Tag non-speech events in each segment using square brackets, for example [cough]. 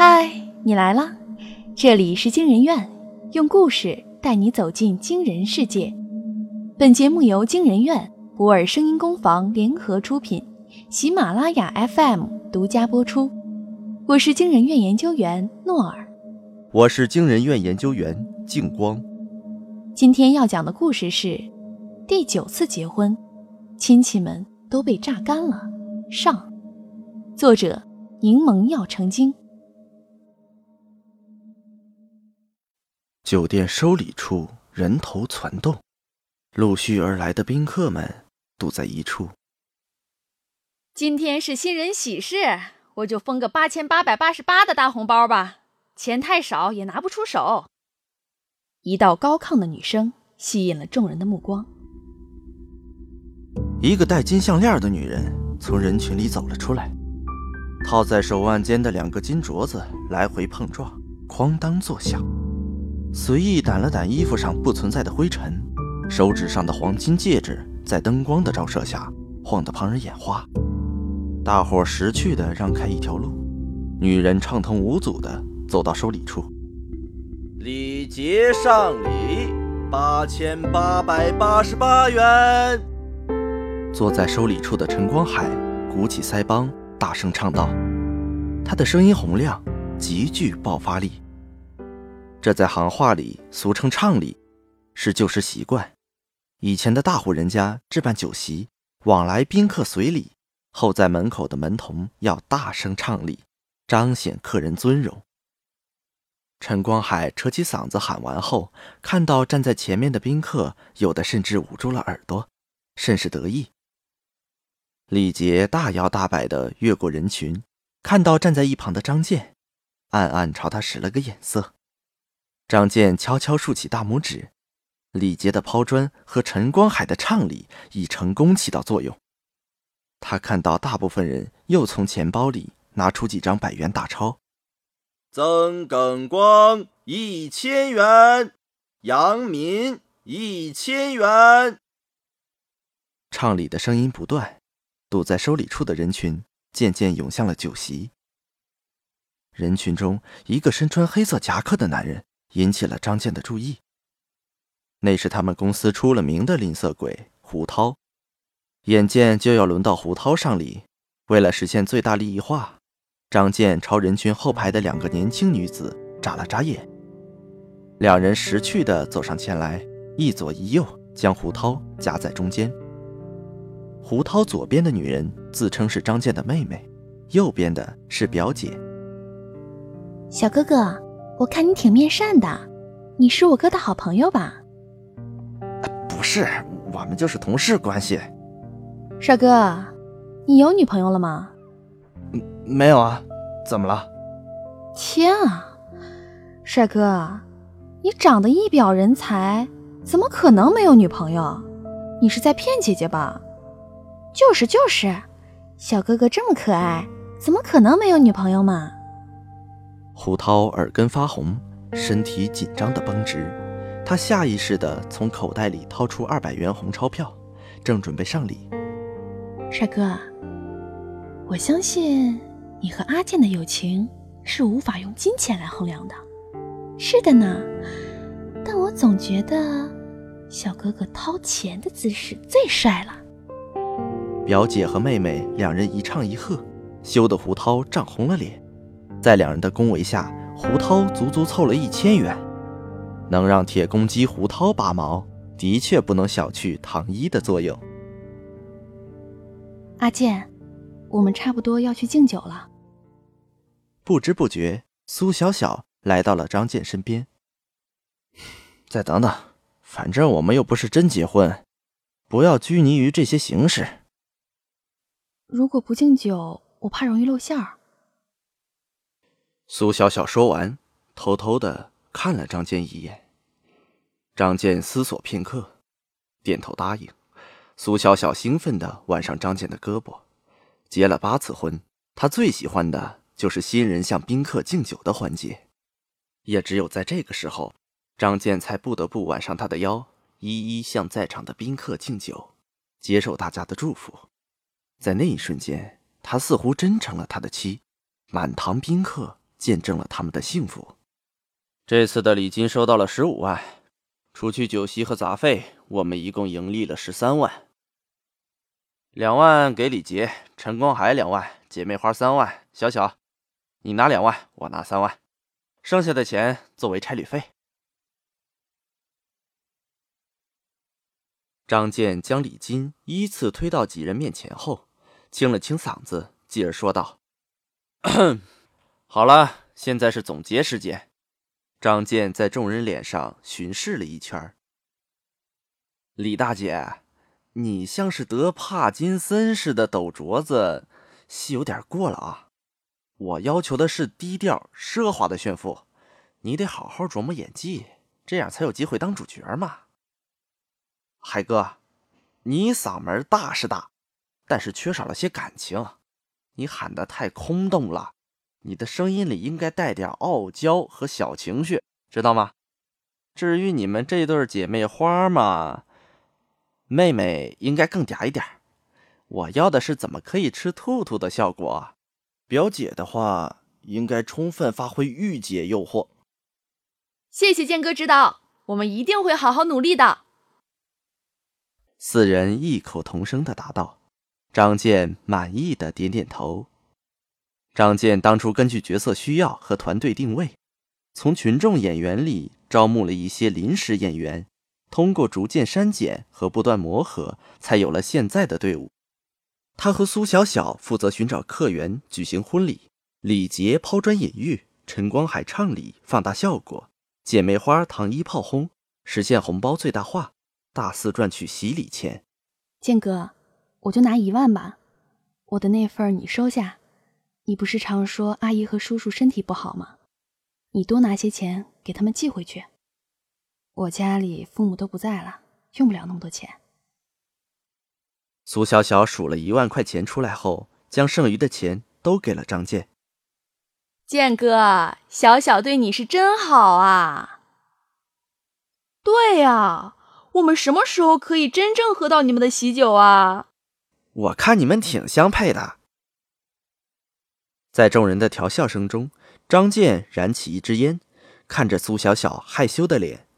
嗨，你来了，这里是惊人院，用故事带你走进惊人世界。本节目由惊人院、博尔声音工坊联合出品，喜马拉雅 FM 独家播出。我是惊人院研究员诺尔，我是惊人院研究员静光。今天要讲的故事是第九次结婚，亲戚们都被榨干了。上，作者柠檬要成精。酒店收礼处人头攒动，陆续而来的宾客们堵在一处。今天是新人喜事，我就封个八千八百八十八的大红包吧，钱太少也拿不出手。一道高亢的女声吸引了众人的目光。一个戴金项链的女人从人群里走了出来，套在手腕间的两个金镯子来回碰撞，哐当作响。随意掸了掸衣服上不存在的灰尘，手指上的黄金戒指在灯光的照射下晃得旁人眼花。大伙识趣地让开一条路，女人畅通无阻地走到收礼处。礼节上礼，八千八百八十八元。坐在收礼处的陈光海鼓起腮帮，大声唱道：“他的声音洪亮，极具爆发力。”这在行话里俗称唱礼，是旧时习惯。以前的大户人家置办酒席，往来宾客随礼后，在门口的门童要大声唱礼，彰显客人尊荣。陈光海扯起嗓子喊完后，看到站在前面的宾客，有的甚至捂住了耳朵，甚是得意。李杰大摇大摆地越过人群，看到站在一旁的张健，暗暗朝他使了个眼色。张健悄悄竖起大拇指，李杰的抛砖和陈光海的唱礼已成功起到作用。他看到大部分人又从钱包里拿出几张百元大钞，曾耿光一千元，杨民一千元。唱礼的声音不断，堵在收礼处的人群渐渐涌向了酒席。人群中，一个身穿黑色夹克的男人。引起了张健的注意。那是他们公司出了名的吝啬鬼胡涛，眼见就要轮到胡涛上礼，为了实现最大利益化，张健朝人群后排的两个年轻女子眨了眨眼。两人识趣的走上前来，一左一右将胡涛夹在中间。胡涛左边的女人自称是张健的妹妹，右边的是表姐。小哥哥。我看你挺面善的，你是我哥的好朋友吧？不是，我们就是同事关系。帅哥，你有女朋友了吗？嗯没有啊，怎么了？天啊，帅哥，你长得一表人才，怎么可能没有女朋友？你是在骗姐姐吧？就是就是，小哥哥这么可爱，怎么可能没有女朋友嘛？胡涛耳根发红，身体紧张的绷直，他下意识地从口袋里掏出二百元红钞票，正准备上礼。帅哥，我相信你和阿健的友情是无法用金钱来衡量的。是的呢，但我总觉得小哥哥掏钱的姿势最帅了。表姐和妹妹两人一唱一和，羞得胡涛涨红了脸。在两人的恭维下，胡涛足足凑了一千元，能让铁公鸡胡涛拔毛，的确不能小觑唐一的作用。阿健，我们差不多要去敬酒了。不知不觉，苏小小来到了张健身边。再等等，反正我们又不是真结婚，不要拘泥于这些形式。如果不敬酒，我怕容易露馅儿。苏小小说完，偷偷的看了张健一眼。张健思索片刻，点头答应。苏小小兴奋的挽上张健的胳膊。结了八次婚，他最喜欢的就是新人向宾客敬酒的环节。也只有在这个时候，张健才不得不挽上他的腰，一一向在场的宾客敬酒，接受大家的祝福。在那一瞬间，他似乎真成了他的妻，满堂宾客。见证了他们的幸福。这次的礼金收到了十五万，除去酒席和杂费，我们一共盈利了十三万。两万给李杰、陈光海两万，姐妹花三万，小小，你拿两万，我拿三万，剩下的钱作为差旅费。张健将礼金依次推到几人面前后，清了清嗓子，继而说道：“ [coughs] 好了，现在是总结时间。”张健在众人脸上巡视了一圈。李大姐。你像是得帕金森似的抖镯子，戏有点过了啊！我要求的是低调奢华的炫富，你得好好琢磨演技，这样才有机会当主角嘛。海哥，你嗓门大是大，但是缺少了些感情，你喊的太空洞了，你的声音里应该带点傲娇和小情绪，知道吗？至于你们这对姐妹花嘛。妹妹应该更嗲一点，我要的是怎么可以吃兔兔的效果。表姐的话应该充分发挥御姐诱惑。谢谢剑哥指导，我们一定会好好努力的。四人异口同声的答道。张健满意的点点头。张健当初根据角色需要和团队定位，从群众演员里招募了一些临时演员。通过逐渐删减和不断磨合，才有了现在的队伍。他和苏小小负责寻找客源、举行婚礼；李杰抛砖引玉，陈光海唱礼放大效果；姐妹花糖衣炮轰，实现红包最大化，大肆赚取洗礼钱。剑哥，我就拿一万吧，我的那份你收下。你不是常说阿姨和叔叔身体不好吗？你多拿些钱给他们寄回去。我家里父母都不在了，用不了那么多钱。苏小小数了一万块钱出来后，将剩余的钱都给了张健。健哥，小小对你是真好啊！对呀，我们什么时候可以真正喝到你们的喜酒啊？我看你们挺相配的。在众人的调笑声中，张健燃起一支烟，看着苏小小害羞的脸。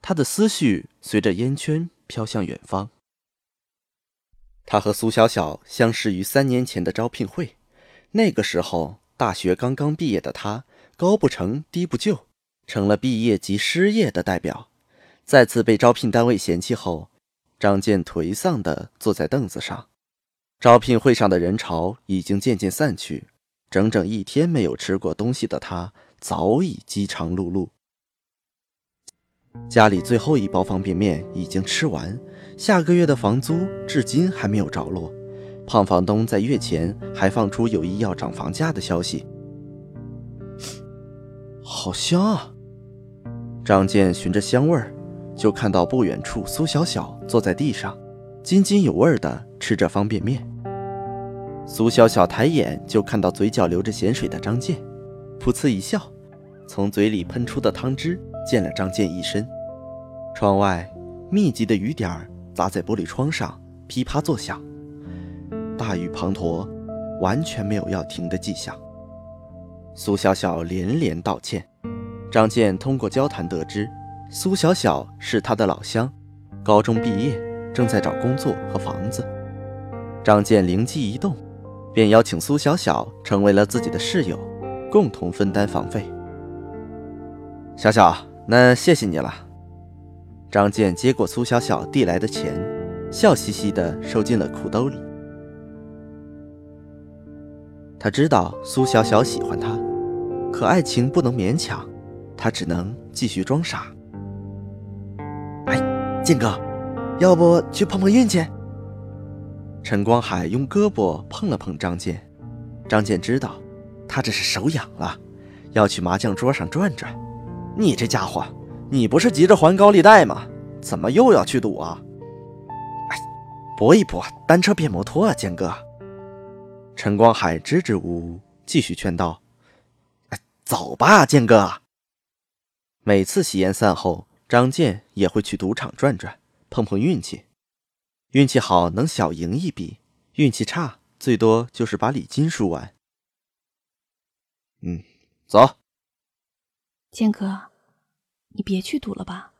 他的思绪随着烟圈飘向远方。他和苏小小相识于三年前的招聘会，那个时候大学刚刚毕业的他，高不成低不就，成了毕业即失业的代表。再次被招聘单位嫌弃后，张健颓丧地坐在凳子上。招聘会上的人潮已经渐渐散去，整整一天没有吃过东西的他，早已饥肠辘辘。家里最后一包方便面已经吃完，下个月的房租至今还没有着落。胖房东在月前还放出有意要涨房价的消息。好香啊！张健循着香味儿，就看到不远处苏小小坐在地上，津津有味地吃着方便面。苏小小抬眼就看到嘴角流着咸水的张健，噗呲一笑，从嘴里喷出的汤汁。溅了张健一身。窗外密集的雨点儿砸在玻璃窗上，噼啪作响。大雨滂沱，完全没有要停的迹象。苏小小连连道歉。张健通过交谈得知，苏小小是他的老乡，高中毕业，正在找工作和房子。张健灵机一动，便邀请苏小小成为了自己的室友，共同分担房费。小小。那谢谢你了，张健接过苏小小递来的钱，笑嘻嘻地收进了裤兜里。他知道苏小小喜欢他，可爱情不能勉强，他只能继续装傻。哎，健哥，要不去碰碰运气？陈光海用胳膊碰了碰张健，张健知道他这是手痒了，要去麻将桌上转转。你这家伙，你不是急着还高利贷吗？怎么又要去赌啊？哎，搏一搏，单车变摩托啊，建哥。陈光海支支吾吾，继续劝道：“哎，走吧，建哥。”每次喜宴散后，张健也会去赌场转转，碰碰运气。运气好能小赢一笔，运气差最多就是把礼金输完。嗯，走。剑哥，你别去赌了吧。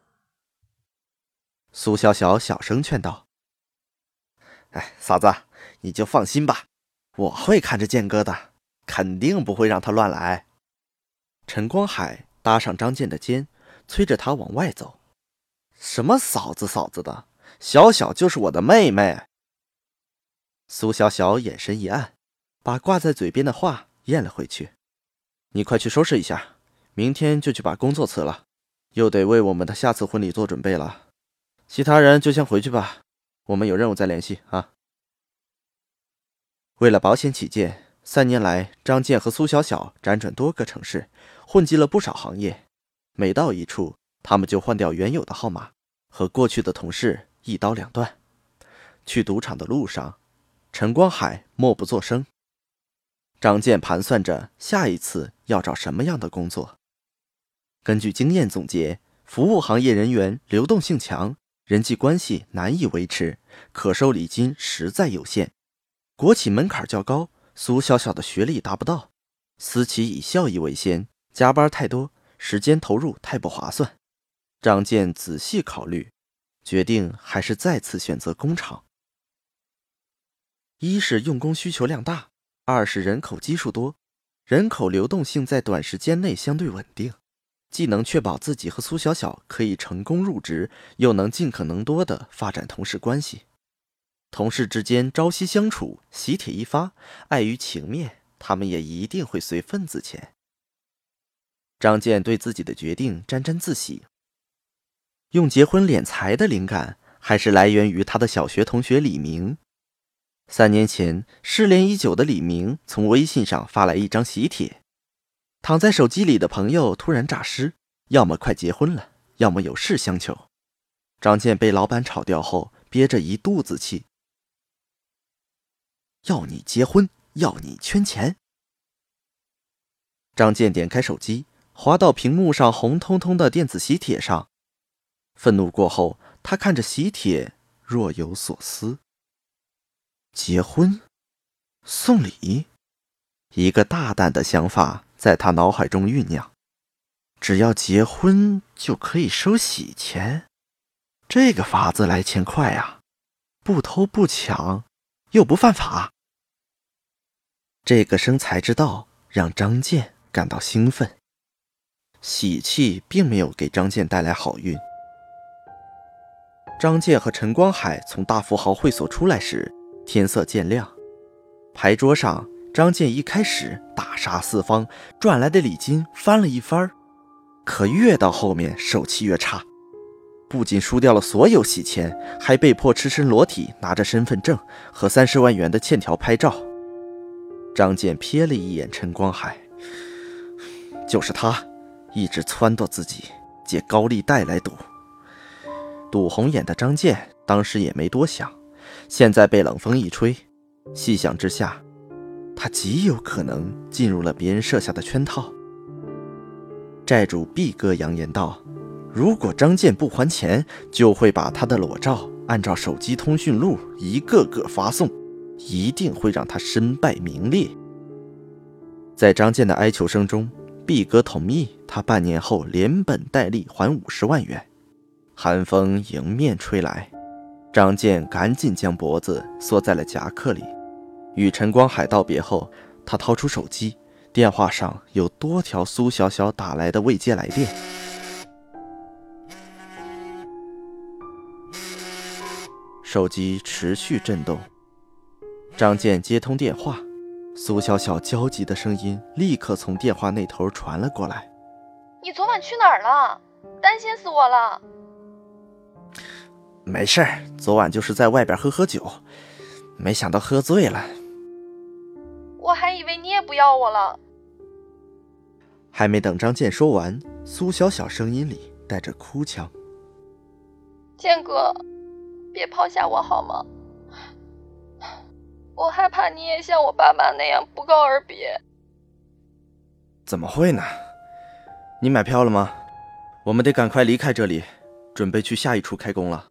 苏小小小声劝道：“哎，嫂子，你就放心吧，我会看着剑哥的，肯定不会让他乱来。”陈光海搭上张健的肩，催着他往外走。什么嫂子嫂子的，小小就是我的妹妹。苏小小眼神一暗，把挂在嘴边的话咽了回去。你快去收拾一下，明天就去把工作辞了，又得为我们的下次婚礼做准备了。其他人就先回去吧，我们有任务再联系啊。为了保险起见，三年来，张健和苏小小辗转多个城市，混迹了不少行业。每到一处，他们就换掉原有的号码，和过去的同事一刀两断。去赌场的路上，陈光海默不作声。张健盘算着下一次要找什么样的工作。根据经验总结，服务行业人员流动性强，人际关系难以维持，可收礼金实在有限，国企门槛较高，苏小小的学历达不到，私企以效益为先，加班太多。时间投入太不划算，张健仔细考虑，决定还是再次选择工厂。一是用工需求量大，二是人口基数多，人口流动性在短时间内相对稳定，既能确保自己和苏小小可以成功入职，又能尽可能多的发展同事关系。同事之间朝夕相处，喜帖一发，碍于情面，他们也一定会随份子钱。张健对自己的决定沾沾自喜。用结婚敛财的灵感，还是来源于他的小学同学李明。三年前，失联已久的李明从微信上发来一张喜帖，躺在手机里的朋友突然诈尸，要么快结婚了，要么有事相求。张健被老板炒掉后，憋着一肚子气，要你结婚，要你圈钱。张健点开手机。滑到屏幕上红彤彤的电子喜帖上，愤怒过后，他看着喜帖，若有所思。结婚，送礼，一个大胆的想法在他脑海中酝酿。只要结婚就可以收喜钱，这个法子来钱快啊！不偷不抢，又不犯法。这个生财之道让张健感到兴奋。喜气并没有给张健带来好运。张健和陈光海从大富豪会所出来时，天色渐亮。牌桌上，张健一开始大杀四方，赚来的礼金翻了一番可越到后面，手气越差，不仅输掉了所有洗钱，还被迫赤身裸体拿着身份证和三十万元的欠条拍照。张健瞥了一眼陈光海，[sighs] 就是他。一直撺掇自己借高利贷来赌，赌红眼的张健当时也没多想，现在被冷风一吹，细想之下，他极有可能进入了别人设下的圈套。债主毕哥扬言道：“如果张健不还钱，就会把他的裸照按照手机通讯录一个个发送，一定会让他身败名裂。”在张健的哀求声中。毕哥同意他半年后连本带利还五十万元。寒风迎面吹来，张健赶紧将脖子缩在了夹克里。与陈光海道别后，他掏出手机，电话上有多条苏小小打来的未接来电。手机持续震动，张健接通电话。苏小小焦急的声音立刻从电话那头传了过来：“你昨晚去哪儿了？担心死我了。”“没事儿，昨晚就是在外边喝喝酒，没想到喝醉了。”“我还以为你也不要我了。”还没等张健说完，苏小小声音里带着哭腔：“健哥，别抛下我好吗？”我害怕你也像我爸妈那样不告而别。怎么会呢？你买票了吗？我们得赶快离开这里，准备去下一处开工了。